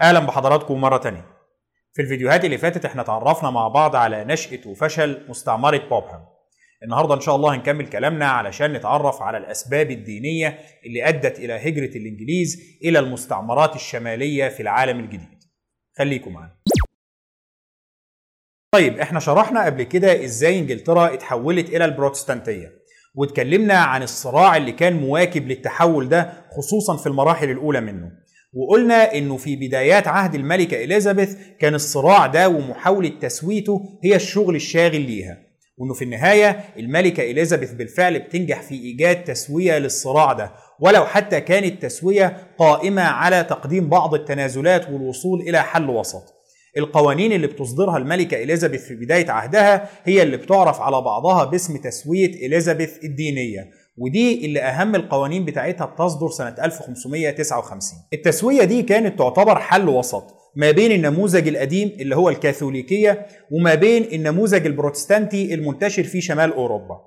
أهلا بحضراتكم مرة تانية. في الفيديوهات اللي فاتت إحنا تعرفنا مع بعض على نشأة وفشل مستعمرة بوبهام النهارده إن شاء الله هنكمل كلامنا علشان نتعرف على الأسباب الدينية اللي أدت إلى هجرة الإنجليز إلى المستعمرات الشمالية في العالم الجديد. خليكم معانا. طيب إحنا شرحنا قبل كده إزاي إنجلترا اتحولت إلى البروتستانتية. واتكلمنا عن الصراع اللي كان مواكب للتحول ده خصوصا في المراحل الأولى منه. وقلنا إنه في بدايات عهد الملكة إليزابيث كان الصراع ده ومحاولة تسويته هي الشغل الشاغل ليها وإنه في النهاية الملكة إليزابيث بالفعل بتنجح في إيجاد تسوية للصراع ده ولو حتى كانت تسوية قائمة على تقديم بعض التنازلات والوصول إلى حل وسط. القوانين اللي بتصدرها الملكة إليزابيث في بداية عهدها هي اللي بتعرف على بعضها باسم تسوية إليزابيث الدينية ودي اللي أهم القوانين بتاعتها بتصدر سنة 1559 التسوية دي كانت تعتبر حل وسط ما بين النموذج القديم اللي هو الكاثوليكية وما بين النموذج البروتستانتي المنتشر في شمال أوروبا.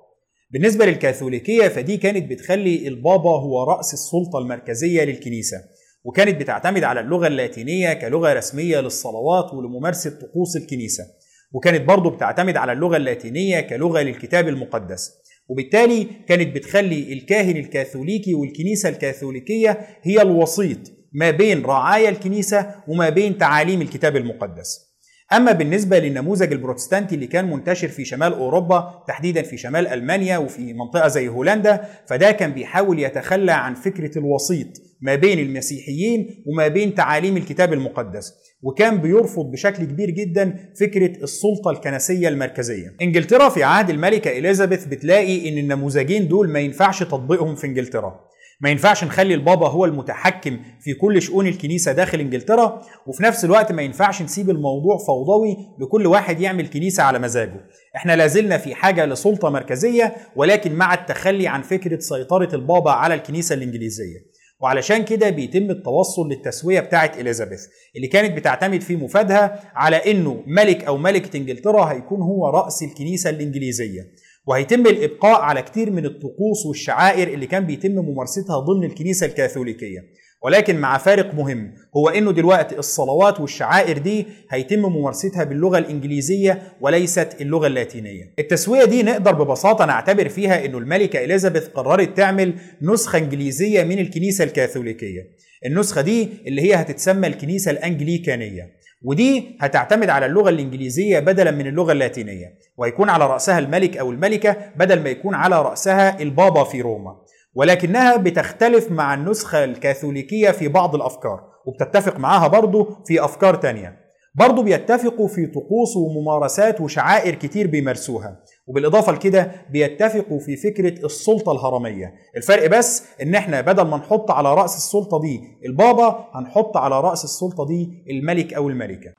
بالنسبة للكاثوليكية فدي كانت بتخلي البابا هو رأس السلطة المركزية للكنيسة وكانت بتعتمد على اللغة اللاتينية كلغة رسمية للصلوات ولممارسة طقوس الكنيسة وكانت برضه بتعتمد على اللغة اللاتينية كلغة للكتاب المقدس. وبالتالي كانت بتخلي الكاهن الكاثوليكي والكنيسة الكاثوليكية هي الوسيط ما بين رعايا الكنيسة وما بين تعاليم الكتاب المقدس. أما بالنسبة للنموذج البروتستانتي اللي كان منتشر في شمال أوروبا تحديدا في شمال ألمانيا وفي منطقة زي هولندا فده كان بيحاول يتخلى عن فكرة الوسيط ما بين المسيحيين وما بين تعاليم الكتاب المقدس. وكان بيرفض بشكل كبير جدا فكرة السلطة الكنسية المركزية. إنجلترا في عهد الملكة إليزابيث بتلاقي إن النموذجين دول ما ينفعش تطبيقهم في إنجلترا. ما ينفعش نخلي البابا هو المتحكم في كل شؤون الكنيسة داخل إنجلترا وفي نفس الوقت ما ينفعش نسيب الموضوع فوضوي لكل واحد يعمل كنيسة على مزاجه. إحنا لازلنا في حاجة لسلطة مركزية ولكن مع التخلي عن فكرة سيطرة البابا على الكنيسة الإنجليزية. وعلشان كده بيتم التوصل للتسوية بتاعة إليزابيث اللي كانت بتعتمد في مفادها على إنه ملك أو ملكة إنجلترا هيكون هو رأس الكنيسة الإنجليزية. وهيتم الإبقاء على كتير من الطقوس والشعائر اللي كان بيتم ممارستها ضمن الكنيسة الكاثوليكية ولكن مع فارق مهم هو إنه دلوقتي الصلوات والشعائر دي هيتم ممارستها باللغة الإنجليزية وليست اللغة اللاتينية. التسوية دي نقدر ببساطة نعتبر فيها إنه الملكة إليزابيث قررت تعمل نسخة إنجليزية من الكنيسة الكاثوليكية. النسخة دي اللي هي هتتسمى الكنيسة الأنجليكانية. ودي هتعتمد على اللغة الإنجليزية بدلا من اللغة اللاتينية وهيكون على رأسها الملك أو الملكة بدل ما يكون على رأسها البابا في روما. ولكنها بتختلف مع النسخة الكاثوليكية في بعض الأفكار وبتتفق معاها برضو في أفكار تانية. برضو بيتفقوا في طقوس وممارسات وشعائر كتير بيمارسوها. وبالإضافة لكده بيتفقوا في فكرة السلطة الهرمية. الفرق بس إن إحنا بدل ما نحط على رأس السلطة دي البابا هنحط على رأس السلطة دي الملك أو الملكة.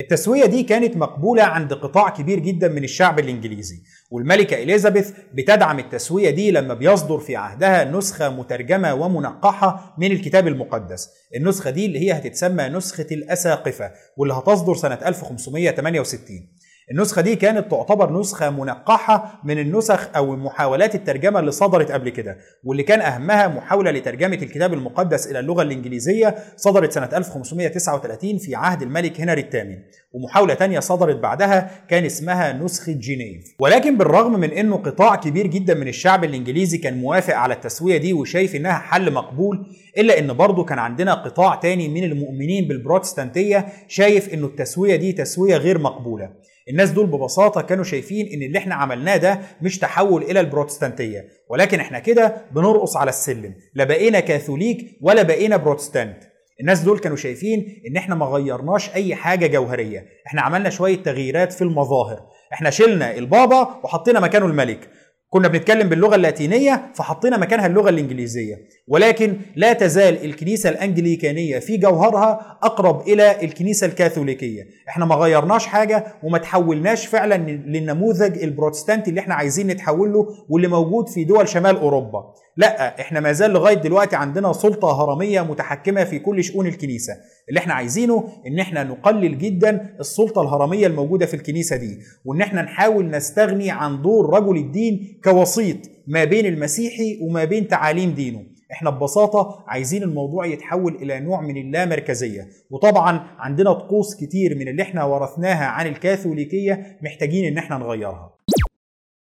التسوية دي كانت مقبولة عند قطاع كبير جدا من الشعب الإنجليزي والملكة إليزابيث بتدعم التسوية دي لما بيصدر في عهدها نسخة مترجمة ومنقحة من الكتاب المقدس. النسخة دي اللي هي هتتسمى نسخة الأساقفة واللي هتصدر سنة 1568 النسخة دي كانت تعتبر نسخة منقحة من النسخ أو محاولات الترجمة اللي صدرت قبل كده واللي كان أهمها محاولة لترجمة الكتاب المقدس إلى اللغة الإنجليزية صدرت سنة 1539 في عهد الملك هنري الثامن. ومحاولة تانية صدرت بعدها كان اسمها نسخة جنيف ولكن بالرغم من أنه قطاع كبير جدا من الشعب الإنجليزي كان موافق على التسوية دي وشايف إنها حل مقبول إلا أن برضه كان عندنا قطاع تاني من المؤمنين بالبروتستانتية شايف أنه التسوية دي تسوية غير مقبولة. الناس دول ببساطة كانوا شايفين إن اللي إحنا عملناه ده مش تحول إلى البروتستانتية. ولكن إحنا كده بنرقص على السلم. لا بقينا كاثوليك ولا بقينا بروتستانت. الناس دول كانوا شايفين إن إحنا ما غيرناش أي حاجة جوهرية. إحنا عملنا شوية تغييرات في المظاهر. إحنا شلنا البابا وحطينا مكانه الملك. كنا بنتكلم باللغة اللاتينية فحطينا مكانها اللغة الإنجليزية. ولكن لا تزال الكنيسة الأنجليكانية في جوهرها أقرب إلى الكنيسة الكاثوليكية. إحنا ما غيرناش حاجة وما تحولناش فعلا للنموذج البروتستانتي اللي إحنا عايزين نتحول له واللي موجود في دول شمال أوروبا. لا إحنا ما زال لغاية دلوقتي عندنا سلطة هرمية متحكمة في كل شؤون الكنيسة. اللي إحنا عايزينه ان إحنا نقلل جدا السلطة الهرمية الموجودة في الكنيسة دي وان إحنا نحاول نستغني عن دور رجل الدين كوسيط ما بين المسيحي وما بين تعاليم دينه. إحنا ببساطة عايزين الموضوع يتحول إلى نوع من اللامركزية. وطبعا عندنا طقوس كتير من اللي إحنا ورثناها عن الكاثوليكية محتاجين إن إحنا نغيرها.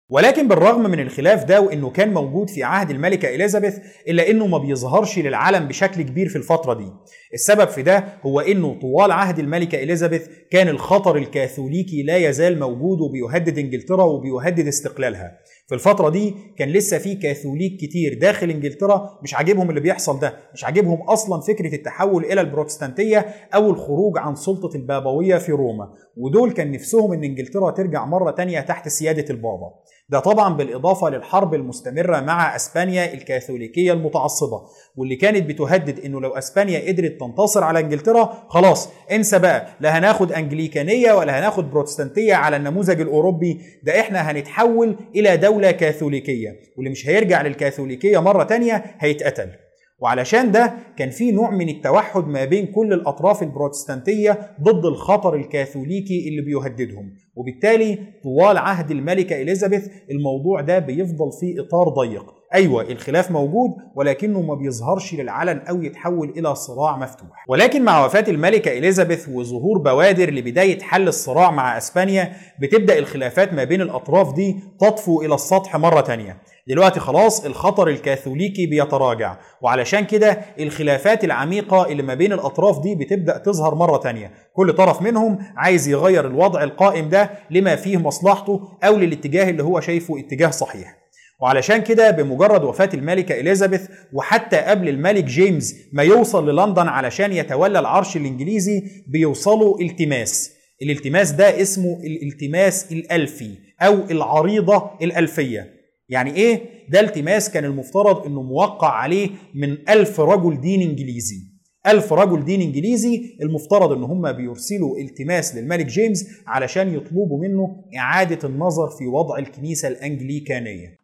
ولكن بالرغم من الخلاف ده وإنه كان موجود في عهد الملكة إليزابيث إلا إنه ما بيظهرش للعالم بشكل كبير في الفترة دي. السبب في ده هو إنه طوال عهد الملكة إليزابيث كان الخطر الكاثوليكي لا يزال موجود وبيهدد إنجلترا وبيهدد استقلالها. في الفترة دي كان لسه في كاثوليك كتير داخل إنجلترا مش عاجبهم اللي بيحصل ده، مش عاجبهم أصلا فكرة التحول إلى البروتستانتية أو الخروج عن سلطة البابوية في روما، ودول كان نفسهم إن إنجلترا ترجع مرة تانية تحت سيادة البابا. ده طبعا بالإضافة للحرب المستمرة مع أسبانيا الكاثوليكية المتعصبة واللي كانت بتهدد إنه لو أسبانيا قدرت تنتصر على إنجلترا خلاص انسى بقى لا هناخد أنجليكانية ولا هناخد بروتستانتية على النموذج الأوروبي ده إحنا هنتحول إلى دولة كاثوليكية واللي مش هيرجع للكاثوليكية مرة تانية هيتقتل. وعلشان ده كان في نوع من التوحد ما بين كل الأطراف البروتستانتية ضد الخطر الكاثوليكي اللي بيهددهم. وبالتالي طوال عهد الملكة إليزابيث الموضوع ده بيفضل في إطار ضيق. أيوه الخلاف موجود ولكنه ما بيظهرش للعلن أو يتحول إلى صراع مفتوح. ولكن مع وفاة الملكة إليزابيث وظهور بوادر لبداية حل الصراع مع أسبانيا بتبدأ الخلافات ما بين الأطراف دي تطفو إلى السطح مرة تانية. دلوقتي خلاص الخطر الكاثوليكي بيتراجع. وعلشان كده الخلافات العميقة اللي ما بين الأطراف دي بتبدأ تظهر مرة تانية. كل طرف منهم عايز يغير الوضع القائم ده لما فيه مصلحته أو للاتجاه اللي هو شايفه اتجاه صحيح. وعلشان كده بمجرد وفاة الملكة إليزابيث وحتى قبل الملك جيمس ما يوصل للندن علشان يتولى العرش الإنجليزي بيوصلوا التماس. الالتماس ده اسمه الالتماس الألفي أو العريضة الألفية. يعني إيه؟ ده التماس كان المفترض إنه موقع عليه من ألف رجل دين إنجليزي. ألف رجل دين إنجليزي المفترض إن هم بيرسلوا التماس للملك جيمس علشان يطلبوا منه إعادة النظر في وضع الكنيسة الأنجليكانية.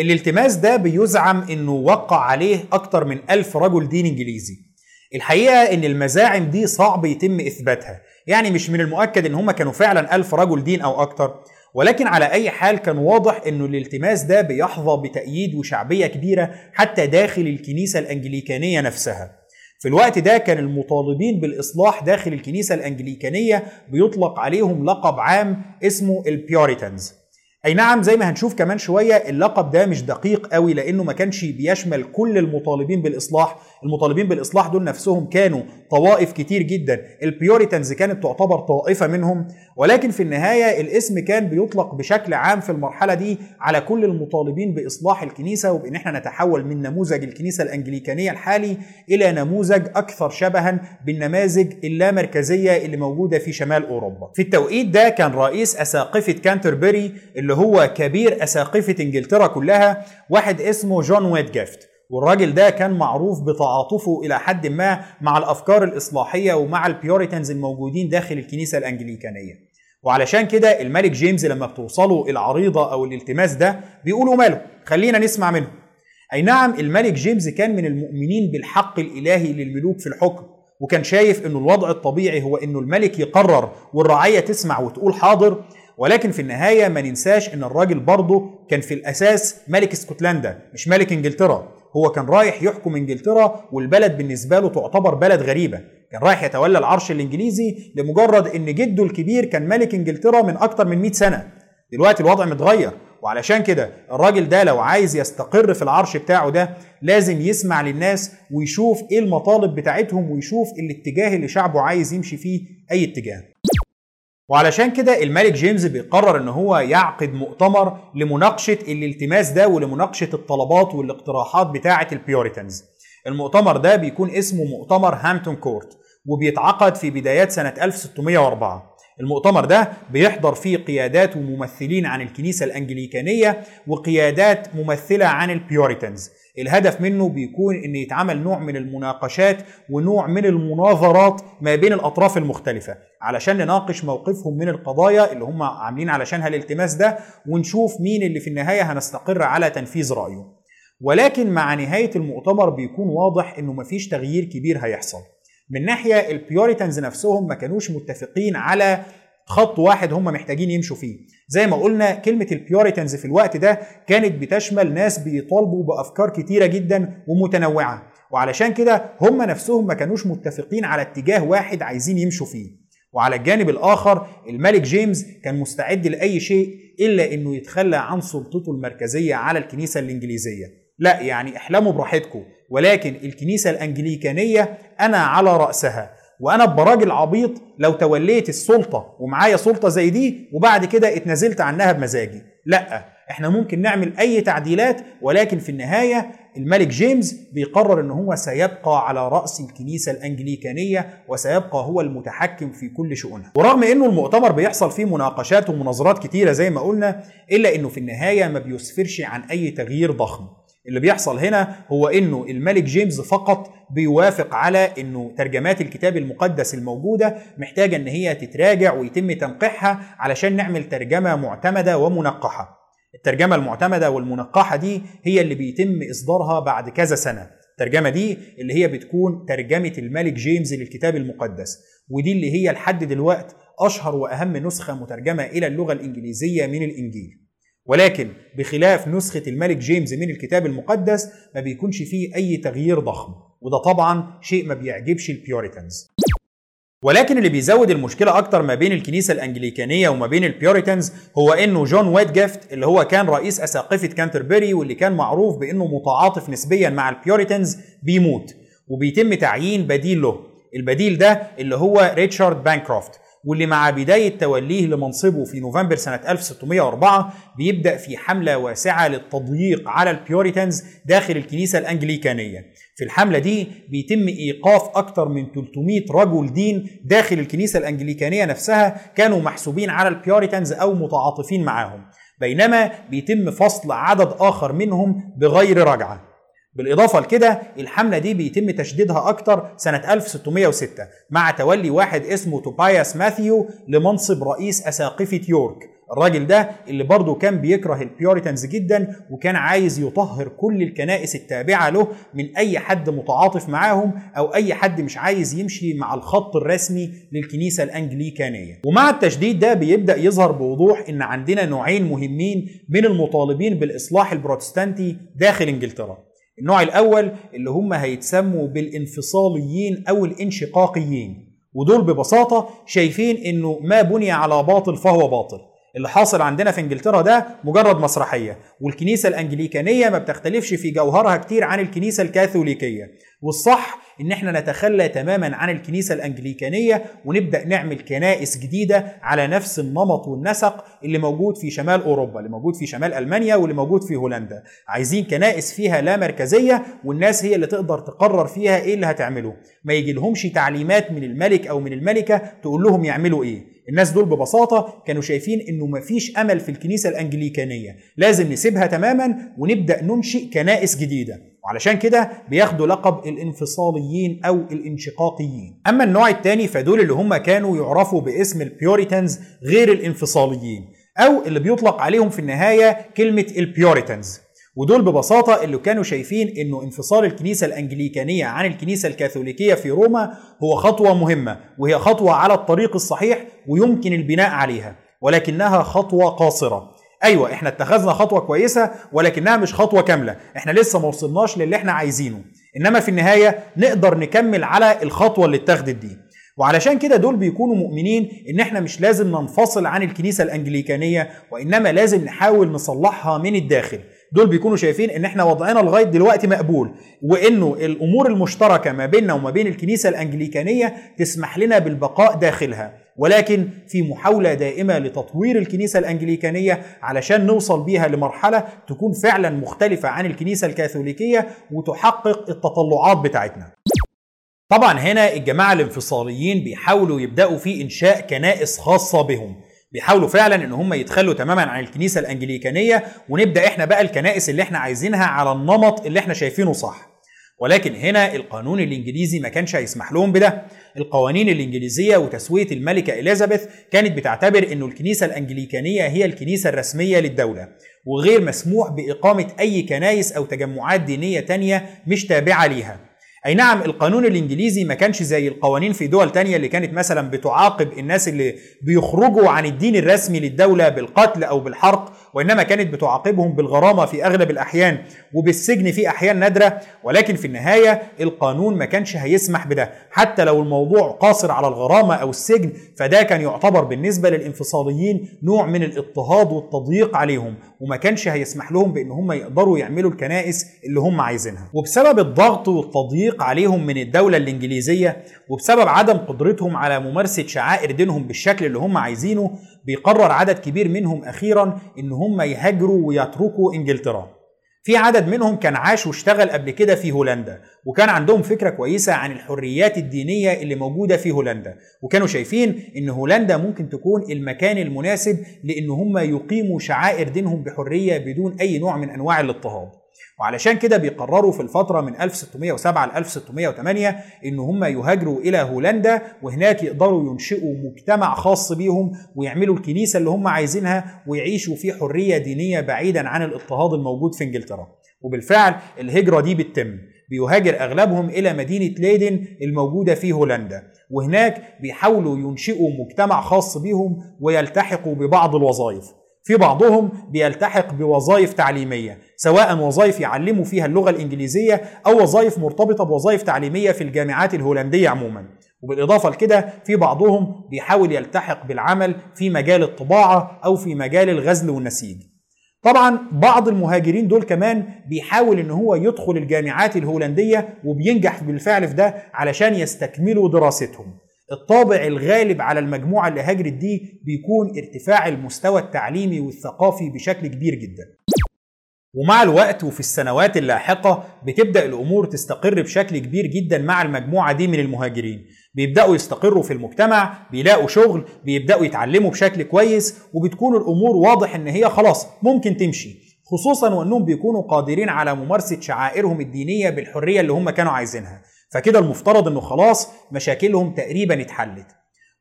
الالتماس ده بيزعم إنه وقع عليه أكتر من ألف رجل دين إنجليزي. الحقيقة إن المزاعم دي صعب يتم إثباتها. يعني مش من المؤكد إن هم كانوا فعلا ألف رجل دين أو أكتر. ولكن على أي حال كان واضح انه الالتماس ده بيحظى بتأييد وشعبية كبيرة حتى داخل الكنيسة الأنجليكانية نفسها. في الوقت ده كان المطالبين بالإصلاح داخل الكنيسة الأنجليكانية بيطلق عليهم لقب عام اسمه البيوريتانز أي نعم زي ما هنشوف كمان شوية اللقب ده مش دقيق قوي لأنه ما كانش بيشمل كل المطالبين بالإصلاح. المطالبين بالإصلاح دول نفسهم كانوا طوائف كتير جدا. ال Puritans كانت تعتبر طائفة منهم ولكن في النهاية الاسم كان بيطلق بشكل عام في المرحلة دي على كل المطالبين بإصلاح الكنيسة وبإن إحنا نتحول من نموذج الكنيسة الأنجليكانية الحالي إلى نموذج أكثر شبها بالنماذج اللامركزية اللي موجودة في شمال أوروبا. في التوقيت ده كان رئيس أساقفة كانتربري اللي هو كبير أساقفة إنجلترا كلها واحد اسمه جون ويتجفت. والراجل ده كان معروف بتعاطفه إلى حد ما مع الأفكار الإصلاحية ومع ال Puritans الموجودين داخل الكنيسة الأنجليكانية. وعلشان كده الملك جيمس لما بتوصله العريضة أو الالتماس ده بيقولوا ماله خلينا نسمع منه. أي نعم الملك جيمس كان من المؤمنين بالحق الإلهي للملوك في الحكم وكان شايف إنه الوضع الطبيعي هو إنه الملك يقرر والرعية تسمع وتقول حاضر ولكن في النهاية ما ننساش إن الراجل برضه كان في الأساس ملك اسكتلندا مش ملك إنجلترا. هو كان رايح يحكم إنجلترا والبلد بالنسبة له تعتبر بلد غريبة. كان رايح يتولى العرش الإنجليزي لمجرد إن جده الكبير كان ملك إنجلترا من أكتر من 100 سنة. دلوقتي الوضع متغير وعلشان كده الراجل ده لو عايز يستقر في العرش بتاعه ده لازم يسمع للناس ويشوف إيه المطالب بتاعتهم ويشوف الاتجاه اللي شعبه عايز يمشي فيه أي اتجاه. وعلشان كده الملك جيمس بيقرر إن هو يعقد مؤتمر لمناقشة الالتماس ده ولمناقشة الطلبات والاقتراحات بتاعة ال Puritans. المؤتمر ده بيكون اسمه مؤتمر هامتون كورت وبيتعقد في بدايات سنة 1604 المؤتمر ده بيحضر فيه قيادات وممثلين عن الكنيسة الأنجليكانية وقيادات ممثلة عن ال Puritans. الهدف منه بيكون إن يتعمل نوع من المناقشات ونوع من المناظرات ما بين الأطراف المختلفة علشان نناقش موقفهم من القضايا اللي هم عاملين علشانها الالتماس ده ونشوف مين اللي في النهاية هنستقر على تنفيذ رأيه. ولكن مع نهاية المؤتمر بيكون واضح إنه مفيش تغيير كبير هيحصل. من ناحية ال Puritans نفسهم ما كانوش متفقين على خط واحد هم محتاجين يمشوا فيه. زي ما قلنا كلمة ال Puritans في الوقت ده كانت بتشمل ناس بيطالبوا بأفكار كتيرة جدا ومتنوعة. وعلشان كده هم نفسهم ما كانوش متفقين على اتجاه واحد عايزين يمشوا فيه. وعلى الجانب الآخر الملك جيمس كان مستعد لأي شيء إلا إنه يتخلى عن سلطته المركزية على الكنيسة الإنجليزية. لا يعني احلموا براحتكم ولكن الكنيسة الأنجليكانية أنا على رأسها. وأنا براجل عبيط لو توليت السلطة ومعايا سلطة زي دي وبعد كده اتنازلت عنها بمزاجي لأ إحنا ممكن نعمل أي تعديلات ولكن في النهاية الملك جيمس بيقرر إن هو سيبقى على رأس الكنيسة الأنجليكانية وسيبقى هو المتحكم في كل شؤونها. ورغم إنه المؤتمر بيحصل فيه مناقشات ومناظرات كتيرة زي ما قلنا إلا إنه في النهاية ما بيسفرش عن أي تغيير ضخم. اللي بيحصل هنا هو إنه الملك جيمس فقط بيوافق على إنه ترجمات الكتاب المقدس الموجودة محتاجة إن هي تتراجع ويتم تنقيحها علشان نعمل ترجمة معتمدة ومنقحة. الترجمة المعتمدة والمنقحة دي هي اللي بيتم إصدارها بعد كذا سنة. الترجمة دي اللي هي بتكون ترجمة الملك جيمس للكتاب المقدس ودي اللي هي لحد دلوقت أشهر وأهم نسخة مترجمة إلى اللغة الإنجليزية من الإنجيل. ولكن بخلاف نسخة الملك جيمس من الكتاب المقدس ما بيكونش فيه أي تغيير ضخم وده طبعا شيء ما بيعجبش ال Puritans ولكن اللي بيزود المشكلة أكتر ما بين الكنيسة الأنجليكانية وما بين ال Puritans هو إنه جون ويتجفت اللي هو كان رئيس أساقفة كانتربري واللي كان معروف بإنه متعاطف نسبيا مع ال Puritans بيموت وبيتم تعيين بديل له. البديل ده اللي هو ريتشارد بانكروفت. واللي مع بداية توليه لمنصبه في نوفمبر سنة 1604 بيبدأ في حملة واسعة للتضييق على ال Puritans داخل الكنيسة الأنجليكانية. في الحملة دي بيتم إيقاف أكثر من 300 رجل دين داخل الكنيسة الأنجليكانية نفسها كانوا محسوبين على ال Puritans أو متعاطفين معاهم. بينما بيتم فصل عدد آخر منهم بغير رجعة. بالإضافة لكده الحملة دي بيتم تشديدها أكتر سنة 1606 مع تولي واحد اسمه توباياس ماثيو لمنصب رئيس أساقفة يورك. الراجل ده اللي برضه كان بيكره ال Puritans جدا وكان عايز يطهر كل الكنائس التابعة له من أي حد متعاطف معاهم أو أي حد مش عايز يمشي مع الخط الرسمي للكنيسة الأنجليكانية. ومع التشديد ده بيبدأ يظهر بوضوح إن عندنا نوعين مهمين من المطالبين بالإصلاح البروتستانتي داخل إنجلترا. النوع الأول اللي هم هيتسموا بالانفصاليين أو الانشقاقيين. ودول ببساطة شايفين إنه ما بني على باطل فهو باطل. اللي حاصل عندنا في انجلترا ده مجرد مسرحية والكنيسة الأنجليكانية ما بتختلفش في جوهرها كتير عن الكنيسة الكاثوليكية. والصح إن إحنا نتخلى تماما عن الكنيسة الأنجليكانية ونبدأ نعمل كنائس جديدة على نفس النمط والنسق اللي موجود في شمال أوروبا اللي موجود في شمال ألمانيا واللي موجود في هولندا. عايزين كنائس فيها لا مركزية والناس هي اللي تقدر تقرر فيها إيه اللي هتعمله. ما يجي لهمش تعليمات من الملك أو من الملكة تقول لهم يعملوا إيه. الناس دول ببساطة كانوا شايفين إنه مفيش أمل في الكنيسة الأنجليكانية. لازم نسيبها تماما ونبدأ ننشئ كنائس جديدة. وعلشان كده بياخدوا لقب الانفصاليين أو الانشقاقيين. أما النوع الثاني فدول اللي هم كانوا يعرفوا باسم ال Puritans غير الانفصاليين أو اللي بيطلق عليهم في النهاية كلمة ال Puritans. ودول ببساطة اللي كانوا شايفين إنه انفصال الكنيسة الأنجليكانية عن الكنيسة الكاثوليكية في روما هو خطوة مهمة وهي خطوة على الطريق الصحيح ويمكن البناء عليها ولكنها خطوة قاصرة. أيوه إحنا اتخذنا خطوة كويسة ولكنها مش خطوة كاملة إحنا لسه ما وصلناش للي إحنا عايزينه. إنما في النهاية نقدر نكمل على الخطوة اللي اتخذت دي. وعلشان كده دول بيكونوا مؤمنين إن إحنا مش لازم ننفصل عن الكنيسة الأنجليكانية وإنما لازم نحاول نصلحها من الداخل. دول بيكونوا شايفين إن إحنا وضعنا لغاية دلوقتي مقبول وإنه الأمور المشتركة ما بيننا وما بين الكنيسة الأنجليكانية تسمح لنا بالبقاء داخلها. ولكن في محاولة دائمة لتطوير الكنيسة الأنجليكانية علشان نوصل بيها لمرحلة تكون فعلا مختلفة عن الكنيسة الكاثوليكية وتحقق التطلعات بتاعتنا. طبعا هنا الجماعة الانفصاليين بيحاولوا يبدأوا في إنشاء كنائس خاصة بهم. بيحاولوا فعلا إن هم يتخلوا تماما عن الكنيسة الأنجليكانية ونبدأ إحنا بقى الكنائس اللي إحنا عايزينها على النمط اللي إحنا شايفينه صح. ولكن هنا القانون الإنجليزي ما كانش هيسمح لهم بده. القوانين الإنجليزية وتسوية الملكة إليزابيث كانت بتعتبر إنه الكنيسة الأنجليكانية هي الكنيسة الرسمية للدولة وغير مسموح بإقامة أي كنايس أو تجمعات دينية تانية مش تابعة ليها. أي نعم القانون الإنجليزي ما كانش زي القوانين في دول تانية اللي كانت مثلا بتعاقب الناس اللي بيخرجوا عن الدين الرسمي للدولة بالقتل أو بالحرق. وإنما كانت بتعاقبهم بالغرامة في أغلب الأحيان وبالسجن في أحيان نادرة ولكن في النهاية القانون ما كانش هيسمح بده. حتى لو الموضوع قاصر على الغرامة أو السجن فده كان يعتبر بالنسبة للانفصاليين نوع من الاضطهاد والتضييق عليهم وما كانش هيسمح لهم بأن هم يقدروا يعملوا الكنائس اللي هم عايزينها. وبسبب الضغط والتضييق عليهم من الدولة الإنجليزية وبسبب عدم قدرتهم على ممارسة شعائر دينهم بالشكل اللي هم عايزينه بيقرر عدد كبير منهم أخيرا إن هم يهاجروا ويتركوا إنجلترا. في عدد منهم كان عاش واشتغل قبل كده في هولندا وكان عندهم فكرة كويسة عن الحريات الدينية اللي موجودة في هولندا وكانوا شايفين إن هولندا ممكن تكون المكان المناسب لإن هم يقيموا شعائر دينهم بحرية بدون أي نوع من أنواع الاضطهاد. وعلشان كده بيقرروا في الفترة من 1607 ل 1608 إن هم يهاجروا إلى هولندا وهناك يقدروا ينشئوا مجتمع خاص بيهم ويعملوا الكنيسة اللي هم عايزينها ويعيشوا في حرية دينية بعيدا عن الاضطهاد الموجود في إنجلترا. وبالفعل الهجرة دي بتتم. بيهاجر أغلبهم إلى مدينة ليدن الموجودة في هولندا. وهناك بيحاولوا ينشئوا مجتمع خاص بيهم ويلتحقوا ببعض الوظائف. في بعضهم بيلتحق بوظائف تعليمية سواء وظائف يعلموا فيها اللغة الإنجليزية أو وظائف مرتبطة بوظائف تعليمية في الجامعات الهولندية عموما. وبالإضافة لكده في بعضهم بيحاول يلتحق بالعمل في مجال الطباعة أو في مجال الغزل والنسيج. طبعا بعض المهاجرين دول كمان بيحاول إن هو يدخل الجامعات الهولندية وبينجح بالفعل في ده علشان يستكملوا دراستهم. الطابع الغالب على المجموعة اللي هاجرت دي بيكون ارتفاع المستوى التعليمي والثقافي بشكل كبير جدا. ومع الوقت وفي السنوات اللاحقة بتبدأ الأمور تستقر بشكل كبير جدا مع المجموعة دي من المهاجرين. بيبدأوا يستقروا في المجتمع بيلاقوا شغل بيبدأوا يتعلموا بشكل كويس وبتكون الأمور واضح إن هي خلاص ممكن تمشي. خصوصا وأنهم بيكونوا قادرين على ممارسة شعائرهم الدينية بالحرية اللي هم كانوا عايزينها. فكده المفترض إنه خلاص مشاكلهم تقريبا اتحلت.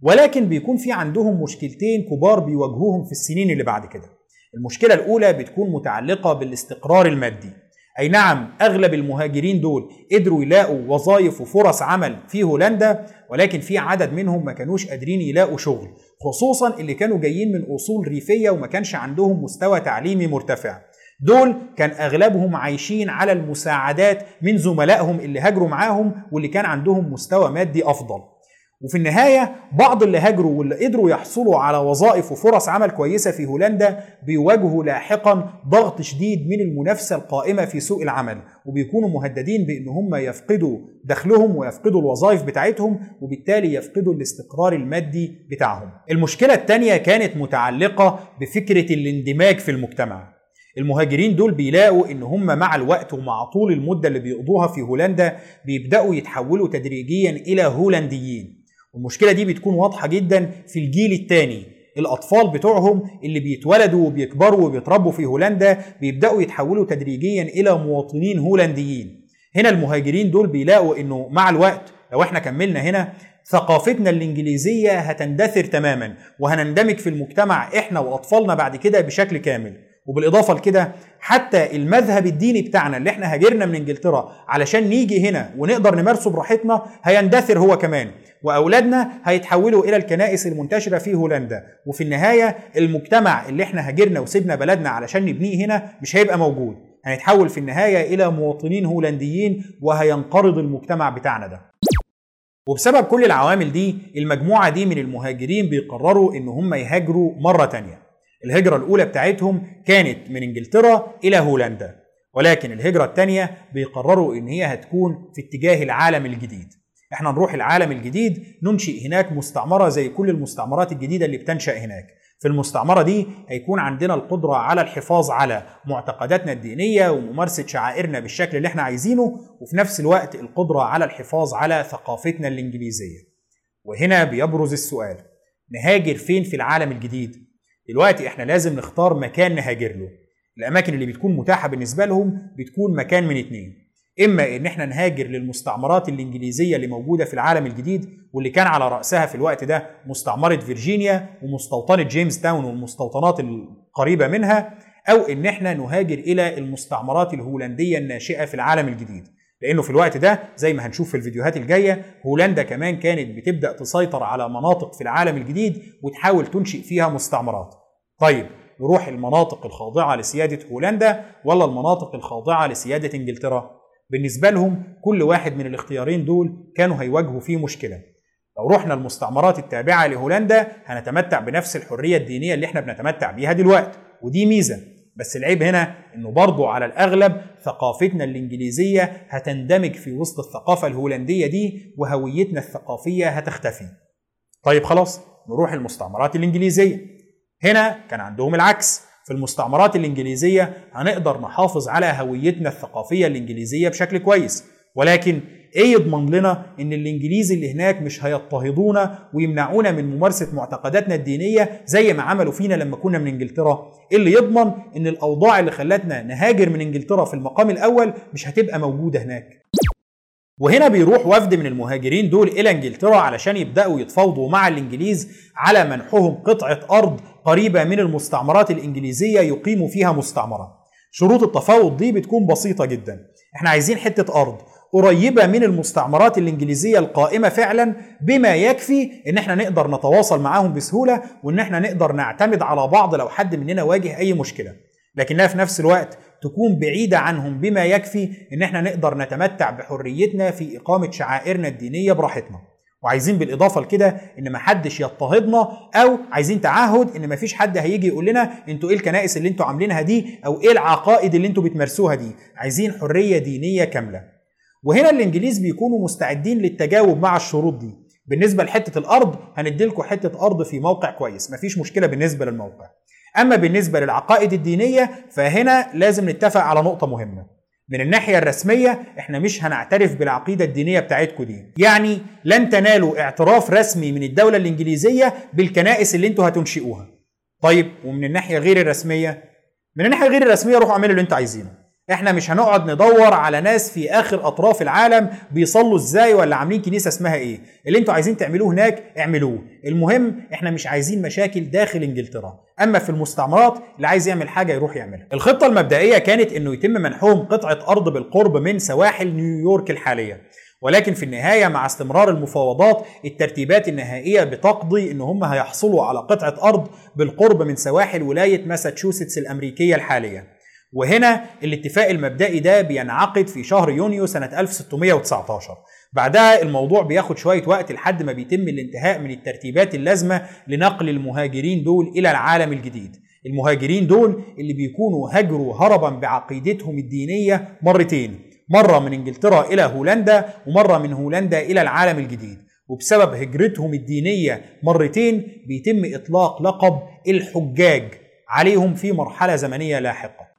ولكن بيكون في عندهم مشكلتين كبار بيواجهوهم في السنين اللي بعد كده. المشكلة الأولى بتكون متعلقة بالاستقرار المادي. أي نعم أغلب المهاجرين دول قدروا يلاقوا وظائف وفرص عمل في هولندا ولكن في عدد منهم ما كانوش قادرين يلاقوا شغل خصوصا اللي كانوا جايين من أصول ريفية وما كانش عندهم مستوى تعليمي مرتفع. دول كان أغلبهم عايشين على المساعدات من زملائهم اللي هاجروا معاهم واللي كان عندهم مستوى مادي أفضل. وفي النهاية بعض اللي هاجروا واللي قدروا يحصلوا على وظائف وفرص عمل كويسة في هولندا بيواجهوا لاحقا ضغط شديد من المنافسة القائمة في سوق العمل وبيكونوا مهددين بأن هم يفقدوا دخلهم ويفقدوا الوظائف بتاعتهم وبالتالي يفقدوا الاستقرار المادي بتاعهم. المشكلة الثانية كانت متعلقة بفكرة الاندماج في المجتمع. المهاجرين دول بيلاقوا إن هم مع الوقت ومع طول المدة اللي بيقضوها في هولندا بيبدأوا يتحولوا تدريجيا إلى هولنديين. والمشكلة دي بتكون واضحة جدا في الجيل الثاني الأطفال بتوعهم اللي بيتولدوا وبيكبروا وبيتربوا في هولندا بيبدأوا يتحولوا تدريجيا إلى مواطنين هولنديين. هنا المهاجرين دول بيلاقوا إنه مع الوقت لو إحنا كملنا هنا ثقافتنا الإنجليزية هتندثر تماما. وهنندمج في المجتمع إحنا وأطفالنا بعد كده بشكل كامل. وبالإضافة لكده حتى المذهب الديني بتاعنا اللي إحنا هاجرنا من إنجلترا علشان نيجي هنا ونقدر نمارسه براحتنا هيندثر هو كمان وأولادنا هيتحولوا إلى الكنائس المنتشرة في هولندا. وفي النهاية المجتمع اللي إحنا هاجرنا وسيبنا بلدنا علشان نبنيه هنا مش هيبقى موجود. هنتحول في النهاية إلى مواطنين هولنديين وهينقرض المجتمع بتاعنا ده. وبسبب كل العوامل دي المجموعة دي من المهاجرين بيقرروا إن هم يهاجروا مرة تانية. الهجرة الأولى بتاعتهم كانت من إنجلترا إلى هولندا ولكن الهجرة الثانية بيقرروا إن هي هتكون في اتجاه العالم الجديد. إحنا نروح العالم الجديد ننشئ هناك مستعمرة زي كل المستعمرات الجديدة اللي بتنشأ هناك. في المستعمرة دي هيكون عندنا القدرة على الحفاظ على معتقداتنا الدينية وممارسة شعائرنا بالشكل اللي إحنا عايزينه وفي نفس الوقت القدرة على الحفاظ على ثقافتنا الإنجليزية. وهنا بيبرز السؤال نهاجر فين في العالم الجديد؟ دلوقتي إحنا لازم نختار مكان نهاجر له. الأماكن اللي بتكون متاحة بالنسبة لهم بتكون مكان من اتنين. إما إن إحنا نهاجر للمستعمرات الإنجليزية اللي موجودة في العالم الجديد واللي كان على رأسها في الوقت ده مستعمرة فيرجينيا ومستوطنة جيمس تاون والمستوطنات القريبة منها أو إن إحنا نهاجر إلى المستعمرات الهولندية الناشئة في العالم الجديد. لأنه في الوقت ده زي ما هنشوف في الفيديوهات الجاية هولندا كمان كانت بتبدأ تسيطر على مناطق في العالم الجديد وتحاول تنشئ فيها مستعمرات. طيب نروح المناطق الخاضعة لسيادة هولندا ولا المناطق الخاضعة لسيادة إنجلترا؟ بالنسبة لهم كل واحد من الاختيارين دول كانوا هيواجهوا فيه مشكلة. لو رحنا المستعمرات التابعة لهولندا هنتمتع بنفس الحرية الدينية اللي إحنا بنتمتع بيها دلوقتي ودي ميزة بس العيب هنا إنه برضه على الأغلب ثقافتنا الإنجليزية هتندمج في وسط الثقافة الهولندية دي وهويتنا الثقافية هتختفي. طيب خلاص نروح المستعمرات الإنجليزية. هنا كان عندهم العكس في المستعمرات الإنجليزية هنقدر نحافظ على هويتنا الثقافية الإنجليزية بشكل كويس ولكن إيه يضمن لنا إن الإنجليز اللي هناك مش هيضطهدونا ويمنعونا من ممارسة معتقداتنا الدينية زي ما عملوا فينا لما كنا من إنجلترا. إيه اللي يضمن إن الأوضاع اللي خلتنا نهاجر من إنجلترا في المقام الأول مش هتبقى موجودة هناك. وهنا بيروح وفد من المهاجرين دول إلى إنجلترا علشان يبدأوا يتفاوضوا مع الإنجليز على منحهم قطعة أرض قريبة من المستعمرات الإنجليزية يقيموا فيها مستعمرة. شروط التفاوض دي بتكون بسيطة جدا. إحنا عايزين حتة أرض. قريبة من المستعمرات الإنجليزية القائمة فعلا بما يكفي إن إحنا نقدر نتواصل معاهم بسهولة وإن إحنا نقدر نعتمد على بعض لو حد مننا واجه أي مشكلة. لكنها في نفس الوقت تكون بعيدة عنهم بما يكفي إن إحنا نقدر نتمتع بحريتنا في إقامة شعائرنا الدينية براحتنا. وعايزين بالإضافة لكده إن ما حدش يضطهدنا أو عايزين تعهد إن ما فيش حد هيجي يقول لنا أنتوا إيه الكنائس اللي أنتوا عاملينها دي أو إيه العقائد اللي أنتوا بتمارسوها دي. عايزين حرية دينية كاملة. وهنا الإنجليز بيكونوا مستعدين للتجاوب مع الشروط دي. بالنسبة لحتة الأرض هنديلكم حتة أرض في موقع كويس. مفيش مشكلة بالنسبة للموقع. أما بالنسبة للعقائد الدينية فهنا لازم نتفق على نقطة مهمة. من الناحية الرسمية إحنا مش هنعترف بالعقيدة الدينية بتاعتكم دي. يعني لن تنالوا اعتراف رسمي من الدولة الإنجليزية بالكنائس اللي أنتوا هتنشئوها. طيب ومن الناحية غير الرسمية؟ من الناحية غير الرسمية روحوا اعملوا اللي أنتوا عايزينه. إحنا مش هنقعد ندور على ناس في آخر أطراف العالم بيصلوا إزاي ولا عاملين كنيسة اسمها إيه. اللي أنتوا عايزين تعملوه هناك اعملوه. المهم إحنا مش عايزين مشاكل داخل إنجلترا. أما في المستعمرات اللي عايز يعمل حاجة يروح يعملها. الخطة المبدئية كانت إنه يتم منحهم قطعة أرض بالقرب من سواحل نيويورك الحالية. ولكن في النهاية مع استمرار المفاوضات الترتيبات النهائية بتقضي إن هم هيحصلوا على قطعة أرض بالقرب من سواحل ولاية ماساتشوستس الأمريكية الحالية. وهنا الاتفاق المبدئي ده بينعقد في شهر يونيو سنة 1619 بعدها الموضوع بياخد شوية وقت لحد ما بيتم الانتهاء من الترتيبات اللازمة لنقل المهاجرين دول إلى العالم الجديد. المهاجرين دول اللي بيكونوا هجروا هربا بعقيدتهم الدينية مرتين. مرة من إنجلترا إلى هولندا ومرة من هولندا إلى العالم الجديد. وبسبب هجرتهم الدينية مرتين بيتم إطلاق لقب الحجاج عليهم في مرحلة زمنية لاحقة.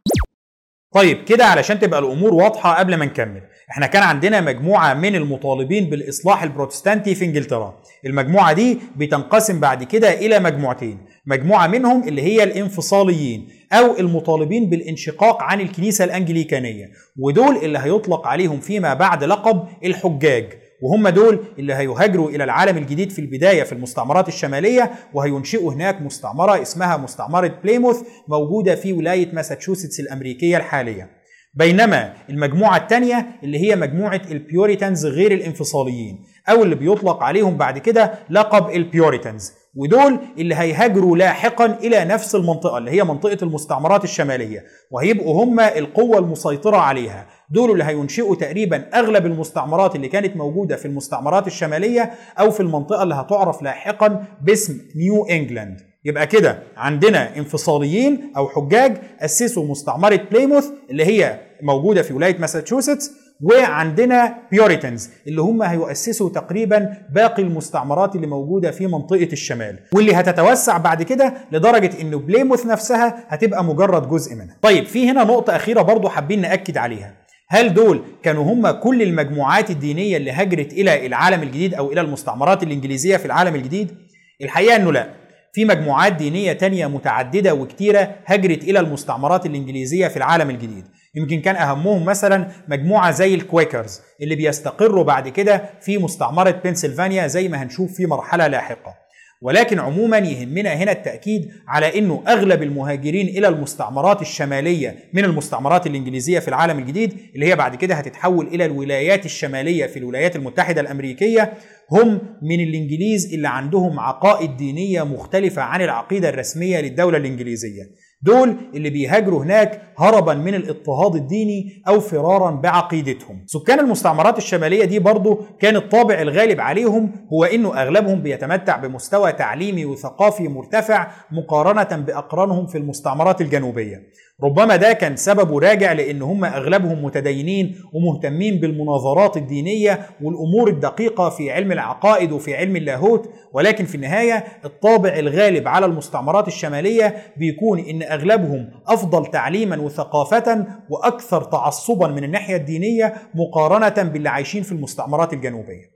طيب كده علشان تبقى الأمور واضحة قبل ما نكمل إحنا كان عندنا مجموعة من المطالبين بالإصلاح البروتستانتي في إنجلترا. المجموعة دي بتنقسم بعد كده إلى مجموعتين مجموعة منهم اللي هي الانفصاليين أو المطالبين بالانشقاق عن الكنيسة الأنجليكانية ودول اللي هيطلق عليهم فيما بعد لقب الحجاج. وهم دول اللي هيهاجروا إلى العالم الجديد في البداية في المستعمرات الشمالية وهينشئوا هناك مستعمرة اسمها مستعمرة بليموث موجودة في ولاية ماساتشوستس الأمريكية الحالية. بينما المجموعة الثانية اللي هي مجموعة ال Puritans غير الانفصاليين أو اللي بيطلق عليهم بعد كده لقب ال Puritans ودول اللي هيهاجروا لاحقا إلى نفس المنطقة اللي هي منطقة المستعمرات الشمالية وهيبقوا هم القوة المسيطرة عليها دول اللي هينشئوا تقريبا أغلب المستعمرات اللي كانت موجودة في المستعمرات الشمالية أو في المنطقة اللي هتعرف لاحقا باسم نيو انجلاند يبقى كده عندنا انفصاليين أو حجاج أسسوا مستعمرة بليموث اللي هي موجودة في ولاية ماساتشوستس وعندنا Puritans اللي هم هيؤسسوا تقريبا باقي المستعمرات اللي موجودة في منطقة الشمال واللي هتتوسع بعد كده لدرجة إنه بليموث نفسها هتبقى مجرد جزء منها. طيب في هنا نقطة أخيرة برضو حابين نأكد عليها. هل دول كانوا هم كل المجموعات الدينية اللي هجرت إلى العالم الجديد أو إلى المستعمرات الإنجليزية في العالم الجديد؟ الحقيقة إنه لا. في مجموعات دينية تانية متعددة وكتيرة هجرت إلى المستعمرات الإنجليزية في العالم الجديد. يمكن كان أهمهم مثلا مجموعة زي الكويكرز اللي بيستقروا بعد كده في مستعمرة بنسلفانيا زي ما هنشوف في مرحلة لاحقة ولكن عموما يهمنا هنا التأكيد على أنه أغلب المهاجرين إلى المستعمرات الشمالية من المستعمرات الإنجليزية في العالم الجديد اللي هي بعد كده هتتحول إلى الولايات الشمالية في الولايات المتحدة الأمريكية هم من الإنجليز اللي عندهم عقائد دينية مختلفة عن العقيدة الرسمية للدولة الإنجليزية. دول اللي بيهاجروا هناك هربا من الاضطهاد الديني أو فرارا بعقيدتهم. سكان المستعمرات الشمالية دي برضو كان الطابع الغالب عليهم هو إنه أغلبهم بيتمتع بمستوى تعليمي وثقافي مرتفع مقارنة بأقرانهم في المستعمرات الجنوبية. ربما ده كان سببه راجع لأن هم أغلبهم متدينين ومهتمين بالمناظرات الدينية والأمور الدقيقة في علم العقائد وفي علم اللاهوت ولكن في النهاية الطابع الغالب على المستعمرات الشمالية بيكون إن أغلبهم أفضل تعليما وثقافة وأكثر تعصبا من الناحية الدينية مقارنة باللي عايشين في المستعمرات الجنوبية.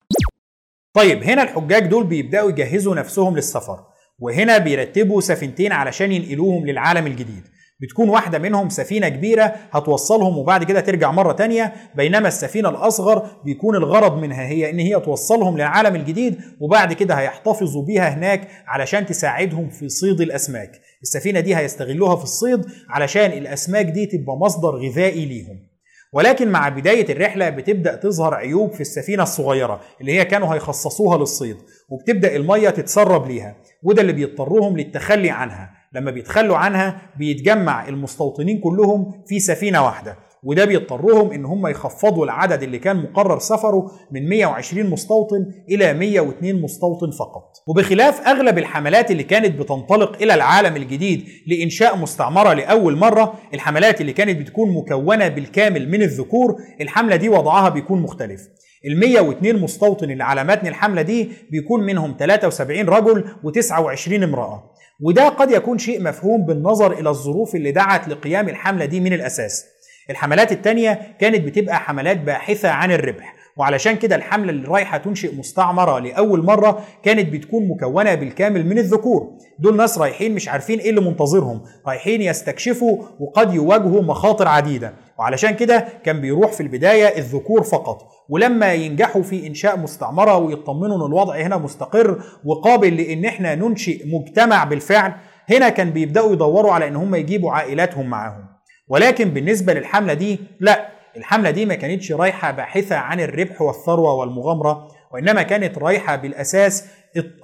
طيب هنا الحجاج دول بيبدأوا يجهزوا نفسهم للسفر وهنا بيرتبوا سفينتين علشان ينقلوهم للعالم الجديد بتكون واحدة منهم سفينة كبيرة هتوصلهم وبعد كده ترجع مرة تانية بينما السفينة الأصغر بيكون الغرض منها هي إن هي توصلهم للعالم الجديد وبعد كده هيحتفظوا بيها هناك علشان تساعدهم في صيد الأسماك. السفينة دي هيستغلوها في الصيد علشان الأسماك دي تبقى مصدر غذائي ليهم. ولكن مع بداية الرحلة بتبدأ تظهر عيوب في السفينة الصغيرة اللي هي كانوا هيخصصوها للصيد وبتبدأ المية تتسرب ليها وده اللي بيضطرهم للتخلي عنها. لما بيتخلوا عنها بيتجمع المستوطنين كلهم في سفينة واحدة وده بيضطرهم إن هم يخفضوا العدد اللي كان مقرر سفره من 120 مستوطن إلى 102 مستوطن فقط. وبخلاف أغلب الحملات اللي كانت بتنطلق إلى العالم الجديد لإنشاء مستعمرة لأول مرة الحملات اللي كانت بتكون مكونة بالكامل من الذكور الحملة دي وضعها بيكون مختلف. ال 102 مستوطن اللي على متن الحملة دي بيكون منهم 73 رجل و29 امرأة. وده قد يكون شيء مفهوم بالنظر إلى الظروف اللي دعت لقيام الحملة دي من الأساس. الحملات التانية كانت بتبقى حملات باحثة عن الربح. وعلشان كده الحملة اللي رايحة تنشئ مستعمرة لأول مرة كانت بتكون مكونة بالكامل من الذكور. دول ناس رايحين مش عارفين إيه اللي منتظرهم. رايحين يستكشفوا وقد يواجهوا مخاطر عديدة. وعلشان كده كان بيروح في البداية الذكور فقط. ولما ينجحوا في إنشاء مستعمرة ويطمنوا أن الوضع هنا مستقر وقابل لأن إحنا ننشئ مجتمع بالفعل هنا كان بيبدأوا يدوروا على أن هم يجيبوا عائلاتهم معاهم. ولكن بالنسبة للحملة دي لأ. الحملة دي ما كانتش رايحة باحثة عن الربح والثروة والمغامرة وإنما كانت رايحة بالأساس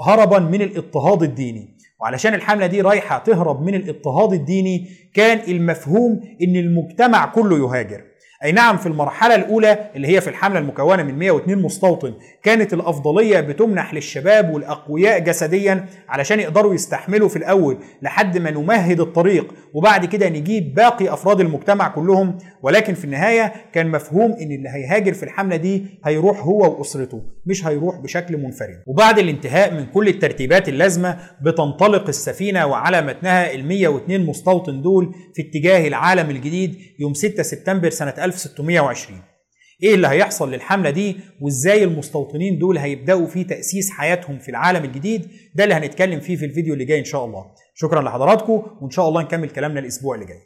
هربا من الاضطهاد الديني. وعلشان الحملة دي رايحة تهرب من الاضطهاد الديني كان المفهوم إن المجتمع كله يهاجر. أي نعم في المرحلة الأولى اللي هي في الحملة المكونة من 102 مستوطن كانت الأفضلية بتمنح للشباب والأقوياء جسديا علشان يقدروا يستحملوا في الأول لحد ما نمهد الطريق وبعد كده نجيب باقي أفراد المجتمع كلهم ولكن في النهاية كان مفهوم إن اللي هيهاجر في الحملة دي هيروح هو وأسرته مش هيروح بشكل منفرد. وبعد الانتهاء من كل الترتيبات اللازمة بتنطلق السفينة وعلى متنها ال 102 مستوطن دول في اتجاه العالم الجديد يوم 6 سبتمبر سنة 1620 إيه اللي هيحصل للحملة دي وإزاي المستوطنين دول هيبدأوا في تأسيس حياتهم في العالم الجديد؟ ده اللي هنتكلم فيه في الفيديو اللي جاي إن شاء الله. شكرا لحضراتكم وإن شاء الله نكمل كلامنا الأسبوع اللي جاي.